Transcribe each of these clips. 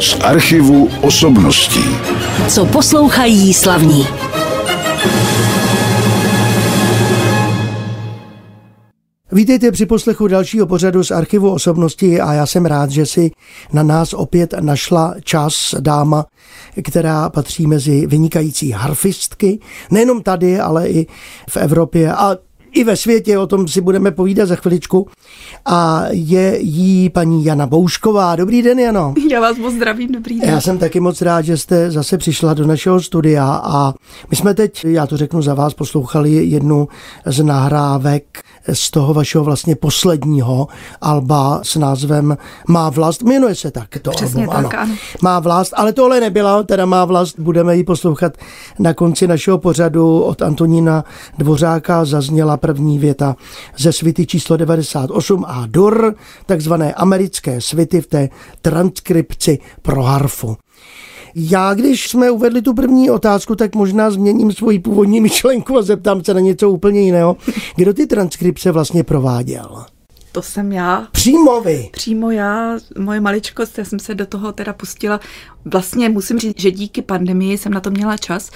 z archivu osobností. Co poslouchají slavní. Vítejte při poslechu dalšího pořadu z archivu osobnosti a já jsem rád, že si na nás opět našla čas dáma, která patří mezi vynikající harfistky, nejenom tady, ale i v Evropě a i ve světě, o tom si budeme povídat za chviličku. A je jí paní Jana Boušková. Dobrý den, Jano. Já vás moc zdravím, dobrý den. Já jsem taky moc rád, že jste zase přišla do našeho studia a my jsme teď, já to řeknu za vás, poslouchali jednu z nahrávek z toho vašeho vlastně posledního alba s názvem Má vlast. Jmenuje se tak to Přesně album, tak, ano. ano. Má vlast, ale tohle nebyla, teda Má vlast, budeme ji poslouchat na konci našeho pořadu od Antonína Dvořáka zazněla první věta ze svity číslo 98 a dur, takzvané americké svity v té transkripci pro harfu. Já, když jsme uvedli tu první otázku, tak možná změním svoji původní myšlenku a zeptám se na něco úplně jiného. Kdo ty transkripce vlastně prováděl? To jsem já. Přímo vy. Přímo já, moje maličkost, já jsem se do toho teda pustila. Vlastně musím říct, že díky pandemii jsem na to měla čas,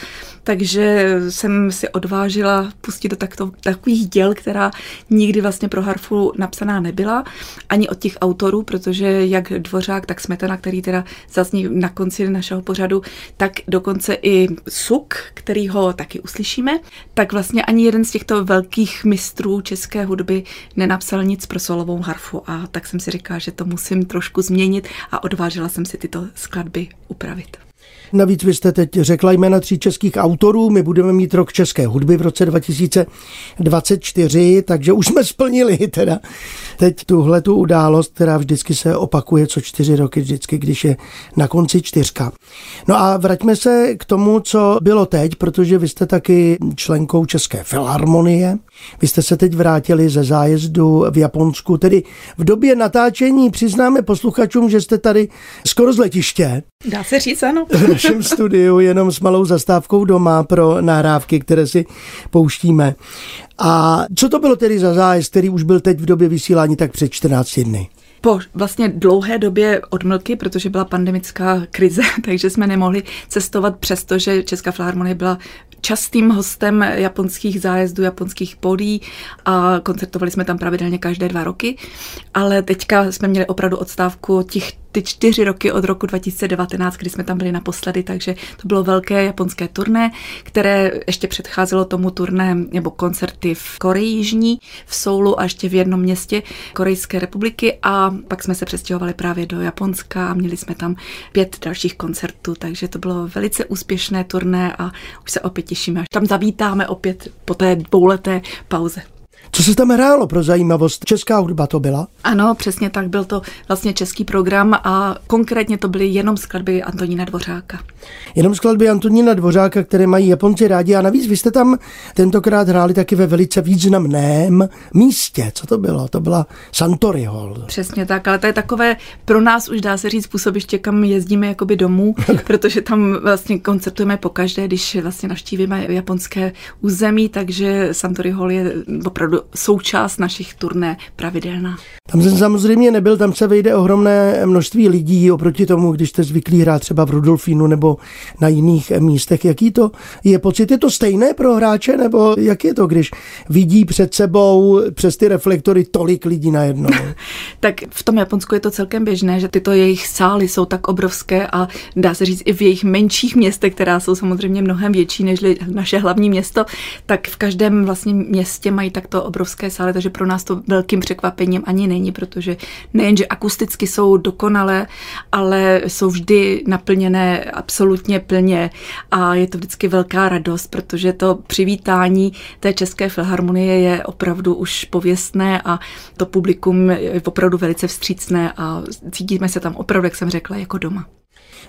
takže jsem si odvážila pustit do takto, takových děl, která nikdy vlastně pro harfu napsaná nebyla, ani od těch autorů, protože jak Dvořák, tak Smetana, který teda zazní na konci našeho pořadu, tak dokonce i Suk, který ho taky uslyšíme, tak vlastně ani jeden z těchto velkých mistrů české hudby nenapsal nic pro solovou harfu a tak jsem si říkala, že to musím trošku změnit a odvážila jsem si tyto skladby upravit. Navíc vy jste teď řekla jména tří českých autorů, my budeme mít rok české hudby v roce 2024, takže už jsme splnili teda teď tuhle tu událost, která vždycky se opakuje co čtyři roky, vždycky, když je na konci čtyřka. No a vraťme se k tomu, co bylo teď, protože vy jste taky členkou České filharmonie. Vy jste se teď vrátili ze zájezdu v Japonsku, tedy v době natáčení přiznáme posluchačům, že jste tady skoro z letiště Dá se říct, ano. našem studiu, jenom s malou zastávkou doma pro nahrávky, které si pouštíme. A co to bylo tedy za zájezd, který už byl teď v době vysílání tak před 14 dny? Po vlastně dlouhé době odmlky, protože byla pandemická krize, takže jsme nemohli cestovat, přestože Česká filharmonie byla častým hostem japonských zájezdů, japonských podí a koncertovali jsme tam pravidelně každé dva roky, ale teďka jsme měli opravdu odstávku těch ty čtyři roky od roku 2019, kdy jsme tam byli naposledy, takže to bylo velké japonské turné, které ještě předcházelo tomu turné nebo koncerty v Koreji Jižní, v Soulu a ještě v jednom městě Korejské republiky a pak jsme se přestěhovali právě do Japonska a měli jsme tam pět dalších koncertů, takže to bylo velice úspěšné turné a už se opět těšíme, až tam zavítáme opět po té dvouleté pauze. Co se tam hrálo pro zajímavost? Česká hudba to byla? Ano, přesně tak, byl to vlastně český program a konkrétně to byly jenom skladby Antonína Dvořáka. Jenom skladby Antonína Dvořáka, které mají Japonci rádi. A navíc vy jste tam tentokrát hráli taky ve velice významném místě. Co to bylo? To byla Santory Hall. Přesně tak, ale to je takové pro nás už dá se říct působiště, kam jezdíme jakoby domů, protože tam vlastně koncertujeme pokaždé, když vlastně navštívíme japonské území, takže Santory Hall je opravdu součást našich turné pravidelná. Tam jsem samozřejmě nebyl, tam se vejde ohromné množství lidí oproti tomu, když jste zvyklí hrát třeba v Rudolfínu nebo na jiných místech. Jaký to je pocit? Je to stejné pro hráče, nebo jak je to, když vidí před sebou přes ty reflektory tolik lidí najednou? Tak v tom Japonsku je to celkem běžné, že tyto jejich sály jsou tak obrovské a dá se říct i v jejich menších městech, která jsou samozřejmě mnohem větší než naše hlavní město, tak v každém vlastně městě mají takto obrovské sály, takže pro nás to velkým překvapením ani není, protože nejenže akusticky jsou dokonalé, ale jsou vždy naplněné absolutně plně a je to vždycky velká radost, protože to přivítání té České filharmonie je opravdu už pověstné a to publikum je opravdu velice vstřícné a cítíme se tam opravdu, jak jsem řekla, jako doma.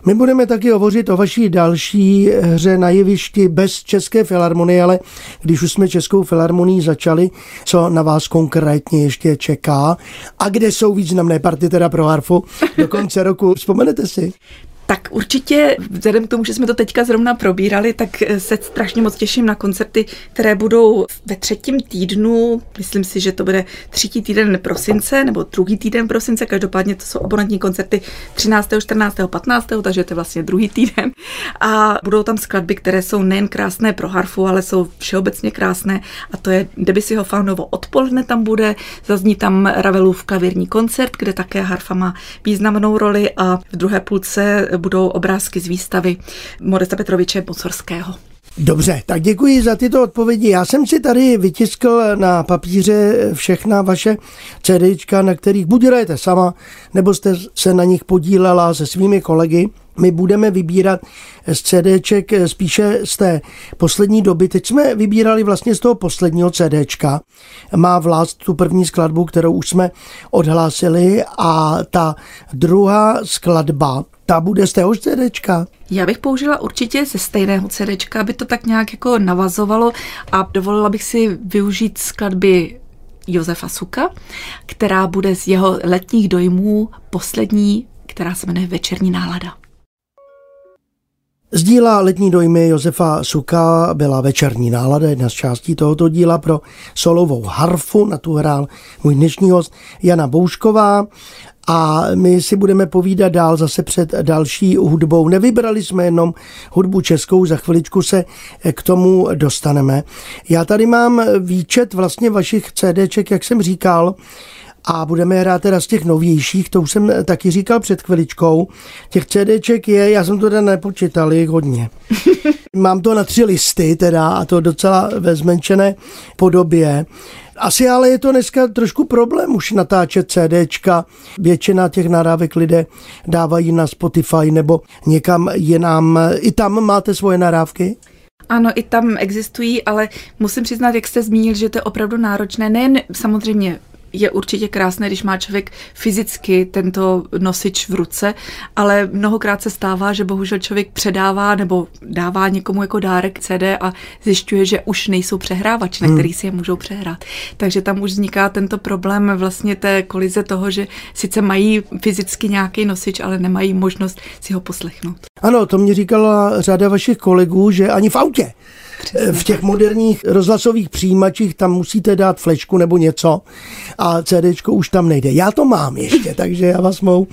My budeme taky hovořit o vaší další hře na jevišti bez České filharmonie, ale když už jsme Českou filharmonii začali, co na vás konkrétně ještě čeká a kde jsou významné party teda pro harfu do konce roku, vzpomenete si? Tak určitě, vzhledem k tomu, že jsme to teďka zrovna probírali, tak eh, se strašně moc těším na koncerty, které budou ve třetím týdnu, myslím si, že to bude třetí týden prosince, nebo druhý týden prosince, každopádně to jsou abonantní koncerty 13., 14., 15., takže to je vlastně druhý týden. A budou tam skladby, které jsou nejen krásné pro harfu, ale jsou všeobecně krásné. A to je Debussyho Faunovo odpoledne tam bude, zazní tam Ravelův klavírní koncert, kde také harfa má významnou roli a v druhé půlce budou obrázky z výstavy Modesta Petroviče Bocorského. Dobře, tak děkuji za tyto odpovědi. Já jsem si tady vytiskl na papíře všechna vaše CDčka, na kterých buď hrajete sama, nebo jste se na nich podílela se svými kolegy. My budeme vybírat z CDček spíše z té poslední doby. Teď jsme vybírali vlastně z toho posledního CDčka. Má vlast tu první skladbu, kterou už jsme odhlásili a ta druhá skladba, ta bude z téhož CDčka? Já bych použila určitě ze stejného CDčka, aby to tak nějak jako navazovalo a dovolila bych si využít skladby Josefa Suka, která bude z jeho letních dojmů poslední, která se jmenuje Večerní nálada. Z díla Letní dojmy Josefa Suka byla večerní nálada, jedna z částí tohoto díla pro solovou harfu, na tu hrál můj dnešní host Jana Boušková a my si budeme povídat dál zase před další hudbou. Nevybrali jsme jenom hudbu českou, za chviličku se k tomu dostaneme. Já tady mám výčet vlastně vašich CDček, jak jsem říkal, a budeme hrát teda z těch novějších, to už jsem taky říkal před chviličkou. Těch CDček je, já jsem to teda nepočítal, je hodně. Mám to na tři listy teda a to docela ve zmenšené podobě. Asi ale je to dneska trošku problém už natáčet CDčka. Většina těch narávek lidé dávají na Spotify nebo někam jinam. I tam máte svoje narávky? Ano, i tam existují, ale musím přiznat, jak jste zmínil, že to je opravdu náročné. Nejen samozřejmě je určitě krásné, když má člověk fyzicky tento nosič v ruce, ale mnohokrát se stává, že bohužel člověk předává nebo dává někomu jako dárek CD a zjišťuje, že už nejsou přehrávači, na hmm. který si je můžou přehrát. Takže tam už vzniká tento problém vlastně té kolize toho, že sice mají fyzicky nějaký nosič, ale nemají možnost si ho poslechnout. Ano, to mě říkala řada vašich kolegů, že ani v autě v těch moderních rozhlasových přijímačích tam musíte dát flečku nebo něco a CD už tam nejde. Já to mám ještě, takže já vás mohu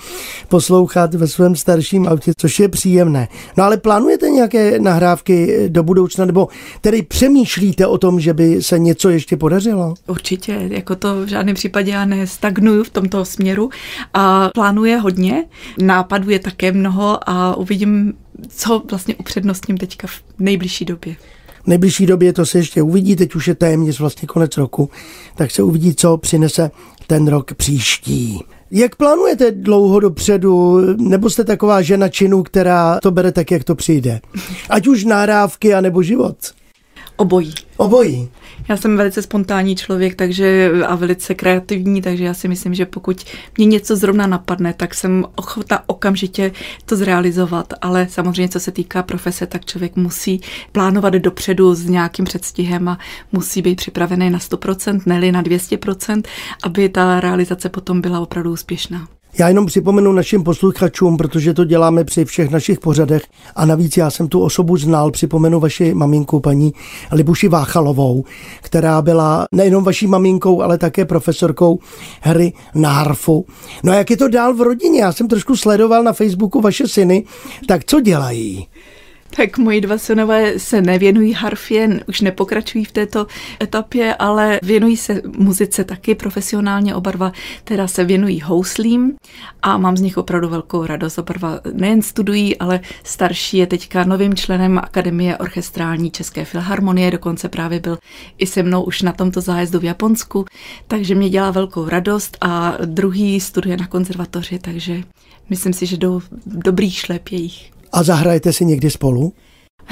poslouchat ve svém starším autě, což je příjemné. No ale plánujete nějaké nahrávky do budoucna, nebo tedy přemýšlíte o tom, že by se něco ještě podařilo? Určitě, jako to v žádném případě já nestagnuju v tomto směru a plánuje hodně, nápadů je také mnoho a uvidím, co vlastně upřednostním teďka v nejbližší době. V nejbližší době to se ještě uvidí, teď už je téměř vlastně konec roku, tak se uvidí, co přinese ten rok příští. Jak plánujete dlouho dopředu, nebo jste taková žena činu, která to bere tak, jak to přijde? Ať už nárávky, anebo život? Obojí. Obojí. Já jsem velice spontánní člověk takže a velice kreativní, takže já si myslím, že pokud mě něco zrovna napadne, tak jsem ochotná okamžitě to zrealizovat. Ale samozřejmě, co se týká profese, tak člověk musí plánovat dopředu s nějakým předstihem a musí být připravený na 100%, ne na 200%, aby ta realizace potom byla opravdu úspěšná. Já jenom připomenu našim posluchačům, protože to děláme při všech našich pořadech a navíc já jsem tu osobu znal, připomenu vaši maminku, paní Libuši Váchalovou, která byla nejenom vaší maminkou, ale také profesorkou hry na harfu. No a jak je to dál v rodině? Já jsem trošku sledoval na Facebooku vaše syny, tak co dělají? Tak moji dva synové se nevěnují harfě, už nepokračují v této etapě, ale věnují se muzice taky profesionálně. Oba dva teda se věnují houslím a mám z nich opravdu velkou radost. Oba dva nejen studují, ale starší je teďka novým členem Akademie orchestrální České filharmonie, dokonce právě byl i se mnou už na tomto zájezdu v Japonsku, takže mě dělá velkou radost a druhý studuje na konzervatoři, takže myslím si, že v dobrých šlepějích. A zahrajete si někdy spolu?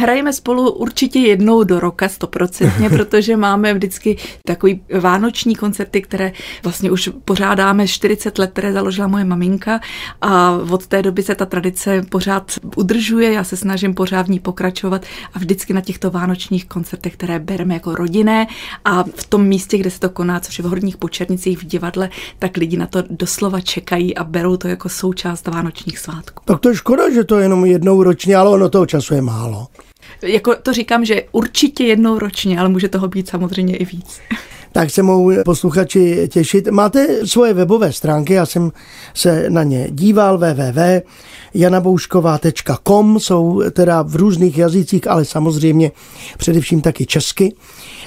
Hrajeme spolu určitě jednou do roka, stoprocentně, protože máme vždycky takový vánoční koncerty, které vlastně už pořádáme 40 let, které založila moje maminka a od té doby se ta tradice pořád udržuje, já se snažím pořád v ní pokračovat a vždycky na těchto vánočních koncertech, které bereme jako rodinné a v tom místě, kde se to koná, což je v Horních Počernicích v divadle, tak lidi na to doslova čekají a berou to jako součást vánočních svátků. Tak to je škoda, že to je jenom jednou ročně, ale ono toho času je málo. Jako to říkám, že určitě jednou ročně, ale může toho být samozřejmě i víc. Tak se mohou posluchači těšit. Máte svoje webové stránky, já jsem se na ně díval, www.janaboušková.com, jsou teda v různých jazycích, ale samozřejmě především taky česky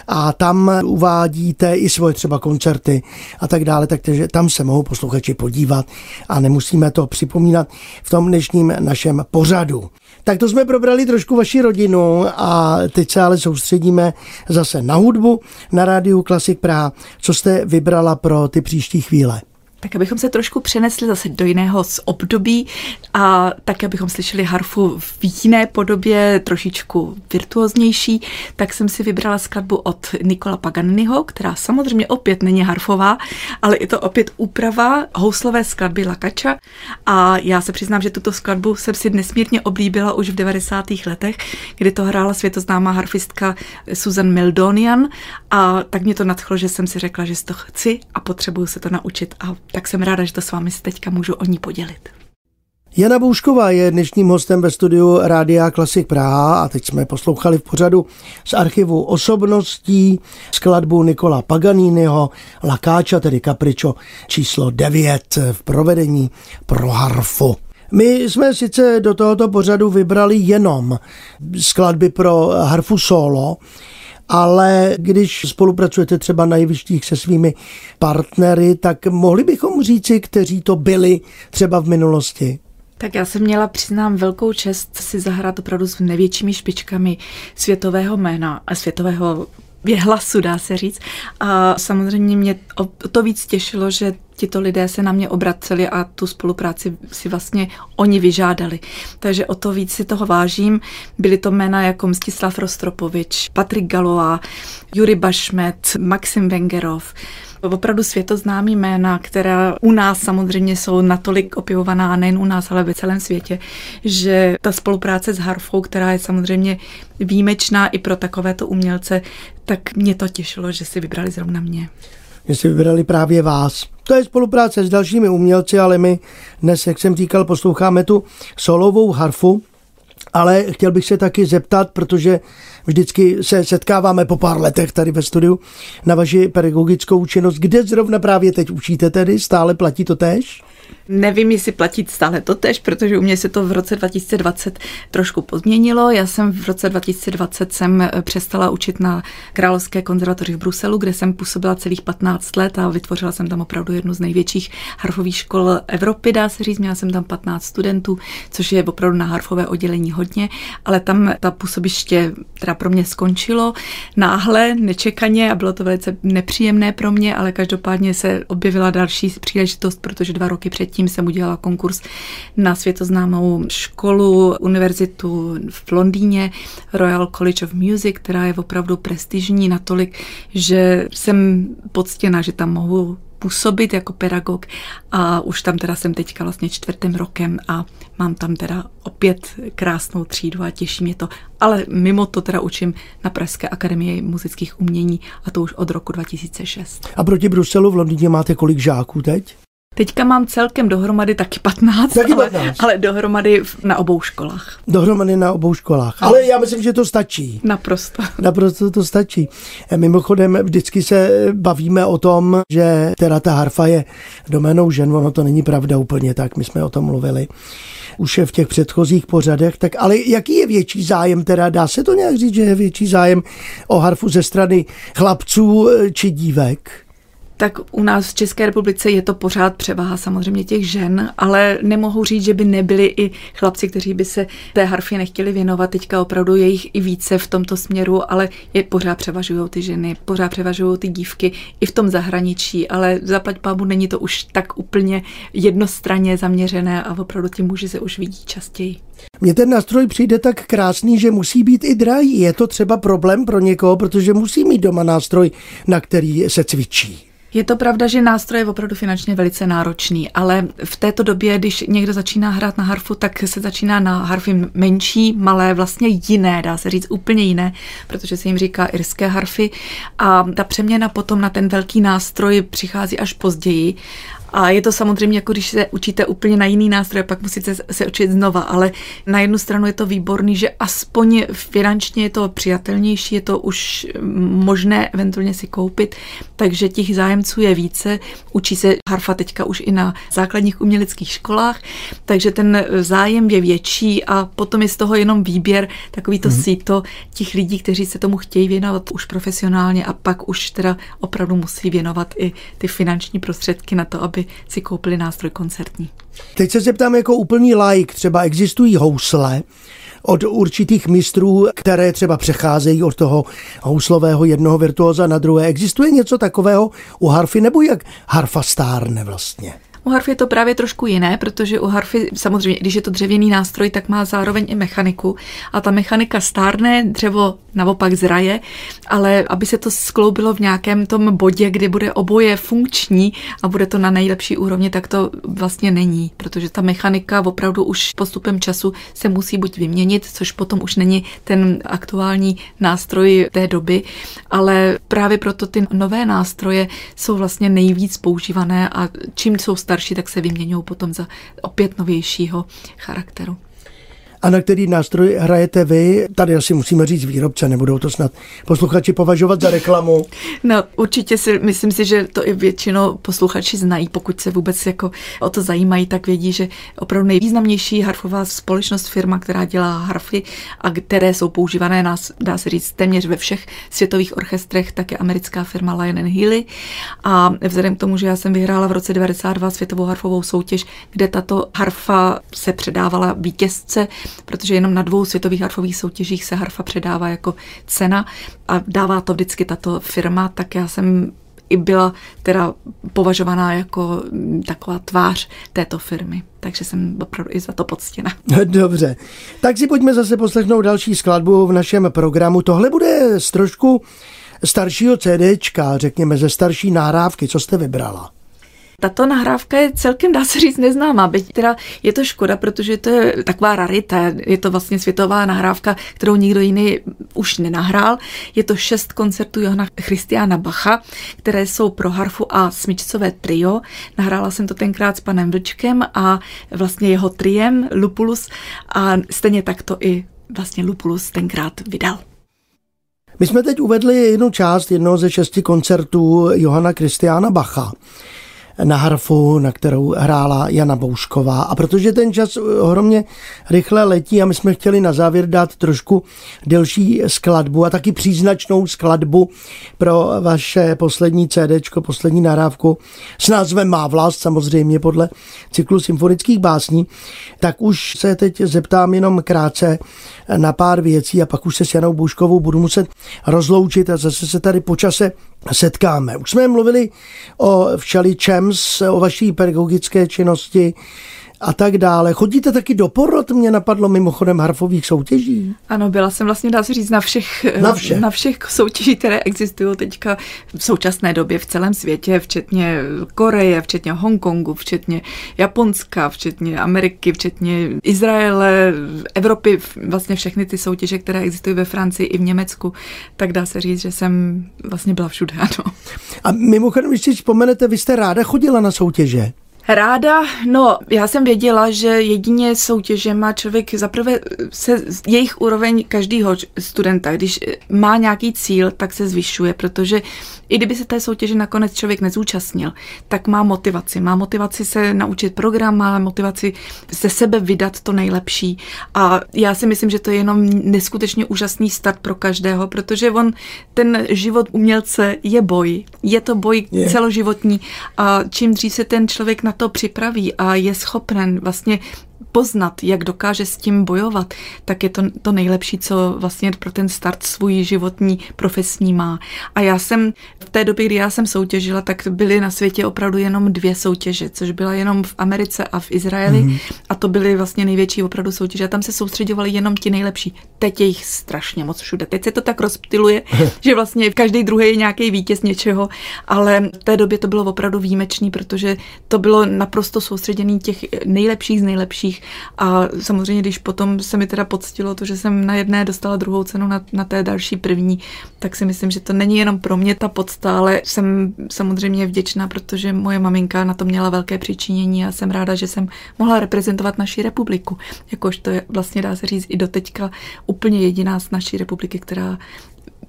a tam uvádíte i svoje třeba koncerty a tak dále, takže tam se mohou posluchači podívat a nemusíme to připomínat v tom dnešním našem pořadu. Tak to jsme probrali trošku vaši rodinu a teď se ale soustředíme zase na hudbu na rádiu Klasik Praha. Co jste vybrala pro ty příští chvíle? Tak abychom se trošku přenesli zase do jiného z období a tak, abychom slyšeli harfu v jiné podobě, trošičku virtuoznější, tak jsem si vybrala skladbu od Nikola Paganiniho, která samozřejmě opět není harfová, ale je to opět úprava houslové skladby Lakača a já se přiznám, že tuto skladbu jsem si nesmírně oblíbila už v 90. letech, kdy to hrála světoznámá harfistka Susan Meldonian a tak mě to nadchlo, že jsem si řekla, že to chci a potřebuju se to naučit a tak jsem ráda, že to s vámi se teďka můžu o ní podělit. Jana Boušková je dnešním hostem ve studiu Rádia Klasik Praha a teď jsme poslouchali v pořadu z archivu osobností skladbu Nikola Paganiniho Lakáča, tedy Capričo číslo 9 v provedení pro harfu. My jsme sice do tohoto pořadu vybrali jenom skladby pro harfu solo, ale když spolupracujete třeba na jevištích se svými partnery, tak mohli bychom říci, kteří to byli třeba v minulosti? Tak já jsem měla, přiznám, velkou čest si zahrát opravdu s největšími špičkami světového jména a světového hlasu, dá se říct. A samozřejmě mě o to víc těšilo, že tito lidé se na mě obraceli a tu spolupráci si vlastně oni vyžádali. Takže o to víc si toho vážím. Byly to jména jako Mstislav Rostropovič, Patrik Galová, Juri Bašmet, Maxim Vengerov, opravdu světoznámý jména, která u nás samozřejmě jsou natolik opěvovaná, nejen u nás, ale ve celém světě, že ta spolupráce s Harfou, která je samozřejmě výjimečná i pro takovéto umělce, tak mě to těšilo, že si vybrali zrovna mě že si vybrali právě vás. To je spolupráce s dalšími umělci, ale my dnes, jak jsem říkal, posloucháme tu solovou harfu, ale chtěl bych se taky zeptat, protože vždycky se setkáváme po pár letech tady ve studiu na vaši pedagogickou činnost. Kde zrovna právě teď učíte tedy? Stále platí to tež? Nevím, jestli platit stále to tež, protože u mě se to v roce 2020 trošku pozměnilo. Já jsem v roce 2020 jsem eh, přestala učit na Královské konzervatoři v Bruselu, kde jsem působila celých 15 let a vytvořila jsem tam opravdu jednu z největších harfových škol Evropy, dá se říct. Měla jsem tam 15 studentů, což je opravdu na harfové oddělení hodně, ale tam ta působiště teda pro mě skončilo náhle, nečekaně a bylo to velice nepříjemné pro mě, ale každopádně se objevila další příležitost, protože dva roky předtím jsem udělala konkurs na světoznámou školu, univerzitu v Londýně, Royal College of Music, která je opravdu prestižní natolik, že jsem poctěna, že tam mohu působit jako pedagog a už tam teda jsem teďka vlastně čtvrtým rokem a mám tam teda opět krásnou třídu a těší mě to. Ale mimo to teda učím na Pražské akademii muzických umění a to už od roku 2006. A proti Bruselu v Londýně máte kolik žáků teď? Teďka mám celkem dohromady taky 15, taky 15. Ale, ale dohromady na obou školách. Dohromady na obou školách. Ale já myslím, že to stačí. Naprosto. Naprosto to stačí. E, mimochodem, vždycky se bavíme o tom, že teda ta harfa je domenou žen, ono to není pravda úplně tak, my jsme o tom mluvili už je v těch předchozích pořadech, tak ale jaký je větší zájem, teda dá se to nějak říct, že je větší zájem o harfu ze strany chlapců e, či dívek? Tak u nás v České republice je to pořád převaha samozřejmě těch žen, ale nemohu říct, že by nebyli i chlapci, kteří by se té harfě nechtěli věnovat. Teďka opravdu je jich i více v tomto směru, ale je pořád převažují ty ženy, pořád převažují ty dívky i v tom zahraničí, ale zaplať pámu není to už tak úplně jednostranně zaměřené a opravdu ti muži se už vidí častěji. Mně ten nástroj přijde tak krásný, že musí být i drahý. Je to třeba problém pro někoho, protože musí mít doma nástroj, na který se cvičí. Je to pravda, že nástroj je opravdu finančně velice náročný, ale v této době, když někdo začíná hrát na harfu, tak se začíná na harfy menší, malé, vlastně jiné, dá se říct úplně jiné, protože se jim říká irské harfy. A ta přeměna potom na ten velký nástroj přichází až později a je to samozřejmě jako když se učíte úplně na jiný nástroj, pak musíte se učit znova, ale na jednu stranu je to výborný, že aspoň finančně je to přijatelnější, je to už možné eventuálně si koupit, takže těch zájemců je více. Učí se harfa teďka už i na základních uměleckých školách, takže ten zájem je větší a potom je z toho jenom výběr, takový to mm-hmm. síto těch lidí, kteří se tomu chtějí věnovat už profesionálně a pak už teda opravdu musí věnovat i ty finanční prostředky na to, aby aby si koupili nástroj koncertní. Teď se zeptám jako úplný like, třeba existují housle, od určitých mistrů, které třeba přecházejí od toho houslového jednoho virtuóza na druhé. Existuje něco takového u harfy, nebo jak harfa stárne vlastně? U harfy je to právě trošku jiné, protože u harfy samozřejmě, když je to dřevěný nástroj, tak má zároveň i mechaniku. A ta mechanika stárne, dřevo naopak zraje, ale aby se to skloubilo v nějakém tom bodě, kdy bude oboje funkční a bude to na nejlepší úrovni, tak to vlastně není, protože ta mechanika opravdu už postupem času se musí buď vyměnit, což potom už není ten aktuální nástroj té doby, ale právě proto ty nové nástroje jsou vlastně nejvíc používané a čím jsou tak se vyměňují potom za opět novějšího charakteru. A na který nástroj hrajete vy? Tady asi musíme říct výrobce, nebudou to snad posluchači považovat za reklamu. No určitě si myslím si, že to i většinou posluchači znají, pokud se vůbec jako o to zajímají, tak vědí, že opravdu nejvýznamnější harfová společnost, firma, která dělá harfy a které jsou používané, nás dá se říct téměř ve všech světových orchestrech, tak je americká firma Lion and Healy. A vzhledem k tomu, že já jsem vyhrála v roce 92 světovou harfovou soutěž, kde tato harfa se předávala vítězce, protože jenom na dvou světových harfových soutěžích se harfa předává jako cena a dává to vždycky tato firma, tak já jsem i byla teda považovaná jako taková tvář této firmy. Takže jsem opravdu i za to poctěna. Dobře. Tak si pojďme zase poslechnout další skladbu v našem programu. Tohle bude z trošku staršího CDčka, řekněme ze starší nahrávky. Co jste vybrala? Tato nahrávka je celkem, dá se říct, neznámá, byť teda je to škoda, protože to je taková rarita, je to vlastně světová nahrávka, kterou nikdo jiný už nenahrál. Je to šest koncertů Johana Christiana Bacha, které jsou pro harfu a smyčcové trio. Nahrála jsem to tenkrát s panem Vlčkem a vlastně jeho triem Lupulus a stejně tak to i vlastně Lupulus tenkrát vydal. My jsme teď uvedli jednu část jednoho ze šesti koncertů Johana Kristiána Bacha na harfu, na kterou hrála Jana Boušková. A protože ten čas ohromně rychle letí a my jsme chtěli na závěr dát trošku delší skladbu a taky příznačnou skladbu pro vaše poslední CD, poslední nahrávku s názvem Má vlast, samozřejmě podle cyklu symfonických básní, tak už se teď zeptám jenom krátce na pár věcí a pak už se s Janou Bouškovou budu muset rozloučit a zase se tady počase setkáme. Už jsme mluvili o všeličems, o vaší pedagogické činnosti, a tak dále. Chodíte taky do porod, mě napadlo mimochodem harfových soutěží? Ano, byla jsem vlastně, dá se říct, na všech, na všech. na všech soutěží, které existují teďka v současné době v celém světě, včetně Koreje, včetně Hongkongu, včetně Japonska, včetně Ameriky, včetně Izraele, Evropy, vlastně všechny ty soutěže, které existují ve Francii i v Německu, tak dá se říct, že jsem vlastně byla všude, ano. A mimochodem, když si vzpomenete, vy jste ráda chodila na soutěže? Ráda, no já jsem věděla, že jedině soutěže má člověk zaprvé se jejich úroveň každého studenta, když má nějaký cíl, tak se zvyšuje, protože i kdyby se té soutěže nakonec člověk nezúčastnil, tak má motivaci. Má motivaci se naučit program, má motivaci se sebe vydat to nejlepší. A já si myslím, že to je jenom neskutečně úžasný start pro každého, protože on, ten život umělce je boj. Je to boj je. celoživotní a čím dřív se ten člověk na to připraví a je schopen vlastně poznat, jak dokáže s tím bojovat, tak je to to nejlepší, co vlastně pro ten start svůj životní profesní má. A já jsem té době, kdy já jsem soutěžila, tak byly na světě opravdu jenom dvě soutěže, což byla jenom v Americe a v Izraeli mm-hmm. a to byly vlastně největší opravdu soutěže a tam se soustředovali jenom ti nejlepší. Teď je jich strašně moc všude. Teď se to tak rozptiluje, že vlastně v každý druhý je nějaký vítěz něčeho, ale v té době to bylo opravdu výjimečný, protože to bylo naprosto soustředěný těch nejlepších z nejlepších a samozřejmě, když potom se mi teda poctilo to, že jsem na jedné dostala druhou cenu, na, na té další první, tak si myslím, že to není jenom pro mě ta podsta, ale jsem samozřejmě vděčná, protože moje maminka na to měla velké přičinění a jsem ráda, že jsem mohla reprezentovat naši republiku. Jakož to je vlastně dá se říct i doteďka úplně jediná z naší republiky, která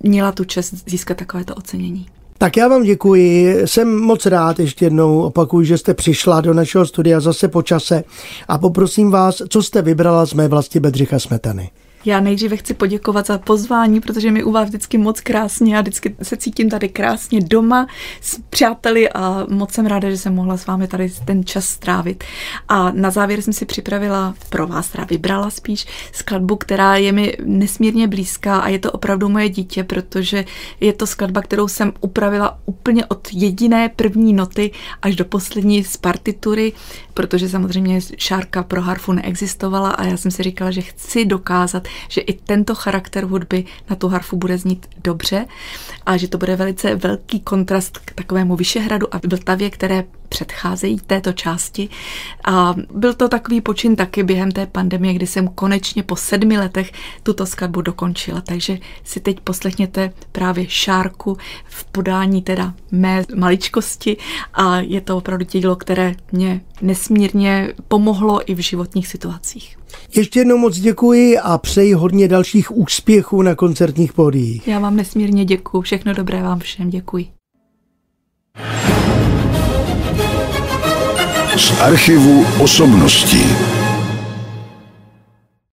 měla tu čest získat takovéto ocenění. Tak já vám děkuji, jsem moc rád, ještě jednou opakuju, že jste přišla do našeho studia zase po čase a poprosím vás, co jste vybrala z mé vlasti Bedřicha Smetany. Já nejdříve chci poděkovat za pozvání, protože mi u vás vždycky moc krásně a vždycky se cítím tady krásně doma s přáteli a moc jsem ráda, že jsem mohla s vámi tady ten čas strávit. A na závěr jsem si připravila pro vás, teda vybrala spíš skladbu, která je mi nesmírně blízká a je to opravdu moje dítě, protože je to skladba, kterou jsem upravila úplně od jediné první noty až do poslední z partitury, protože samozřejmě šárka pro harfu neexistovala a já jsem si říkala, že chci dokázat, že i tento charakter hudby na tu harfu bude znít dobře a že to bude velice velký kontrast k takovému Vyšehradu a Vltavě, které předcházejí této části. A byl to takový počin taky během té pandemie, kdy jsem konečně po sedmi letech tuto skladbu dokončila. Takže si teď poslechněte právě Šárku v podání teda mé maličkosti a je to opravdu dílo, které mě nesmírně pomohlo i v životních situacích. Ještě jednou moc děkuji a přeji hodně dalších úspěchů na koncertních pódiích. Já vám nesmírně děkuji. Všechno dobré vám všem. Děkuji. Z archivu osobností.